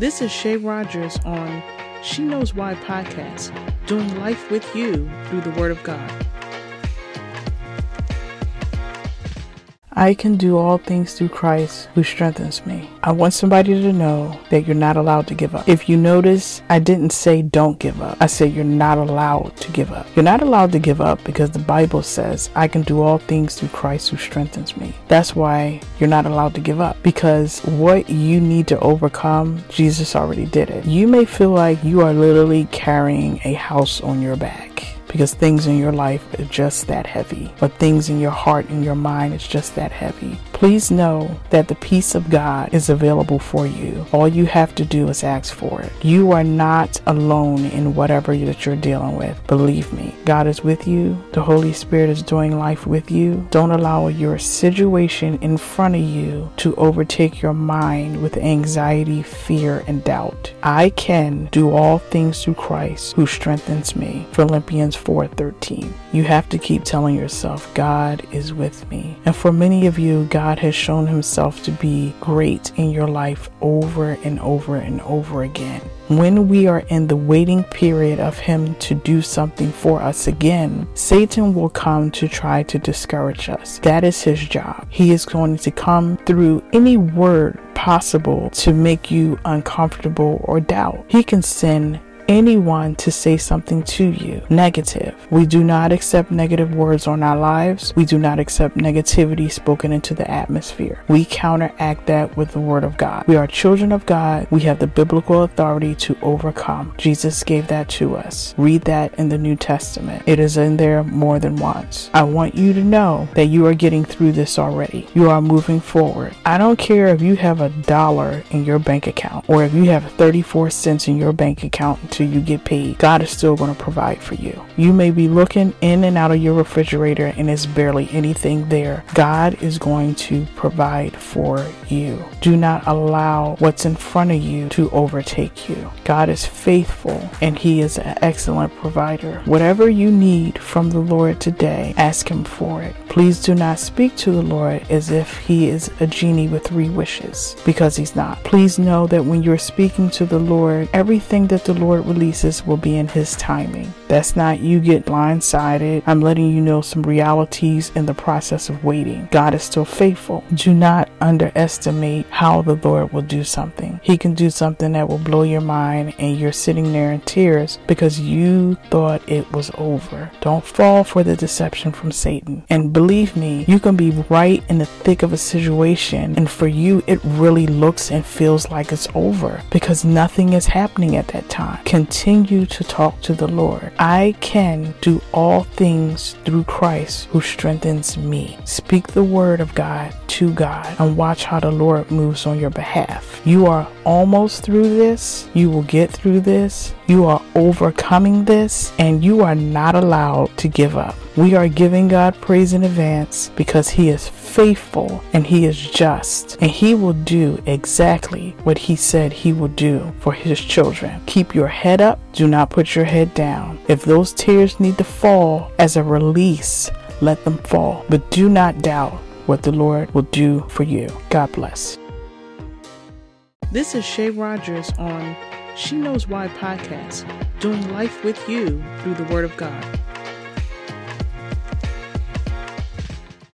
This is Shay Rogers on She Knows Why podcast, doing life with you through the Word of God. I can do all things through Christ who strengthens me. I want somebody to know that you're not allowed to give up. If you notice, I didn't say don't give up. I said you're not allowed to give up. You're not allowed to give up because the Bible says I can do all things through Christ who strengthens me. That's why you're not allowed to give up because what you need to overcome, Jesus already did it. You may feel like you are literally carrying a house on your back because things in your life are just that heavy, but things in your heart and your mind is just that heavy. Please know that the peace of God is available for you. All you have to do is ask for it. You are not alone in whatever that you're dealing with. Believe me, God is with you. The Holy Spirit is doing life with you. Don't allow your situation in front of you to overtake your mind with anxiety, fear, and doubt. I can do all things through Christ who strengthens me. Philippians 4:13. You have to keep telling yourself, God is with me. And for many of you, God has shown himself to be great in your life over and over and over again. When we are in the waiting period of Him to do something for us again, Satan will come to try to discourage us. That is his job. He is going to come through any word possible to make you uncomfortable or doubt. He can send anyone to say something to you negative. We do not accept negative words on our lives. We do not accept negativity spoken into the atmosphere. We counteract that with the word of God. We are children of God. We have the biblical authority to overcome. Jesus gave that to us. Read that in the New Testament. It is in there more than once. I want you to know that you are getting through this already. You are moving forward. I don't care if you have a dollar in your bank account or if you have 34 cents in your bank account until you get paid, God is still going to provide for you. You may be looking in and out of your refrigerator and there's barely anything there. God is going to provide for you. Do not allow what's in front of you to overtake you. God is faithful and He is an excellent provider. Whatever you need from the Lord today, ask Him for it. Please do not speak to the Lord as if He is a genie with three wishes because He's not. Please know that when you're speaking to the Lord, everything that the Lord releases will be in His timing. That's not you get blindsided. I'm letting you know some realities in the process of waiting. God is still faithful. Do not underestimate how the Lord will do something. He can do something that will blow your mind and you're sitting there in tears because you thought it was over. Don't fall for the deception from Satan. And believe me, you can be right in the thick of a situation and for you it really looks and feels like it's over because nothing is happening at that time. Continue to talk to the Lord. I can do all things through Christ who strengthens me. Speak the word of God to God and watch how the Lord moves on your behalf. You are almost through this. You will get through this. You are overcoming this and you are not allowed to give up. We are giving God praise in advance because He is faithful and He is just and He will do exactly what He said He will do for His children. Keep your head up. Do not put your head down. If those tears need to fall as a release, let them fall. But do not doubt what the Lord will do for you. God bless. This is Shay Rogers on She Knows Why podcast, doing life with you through the Word of God.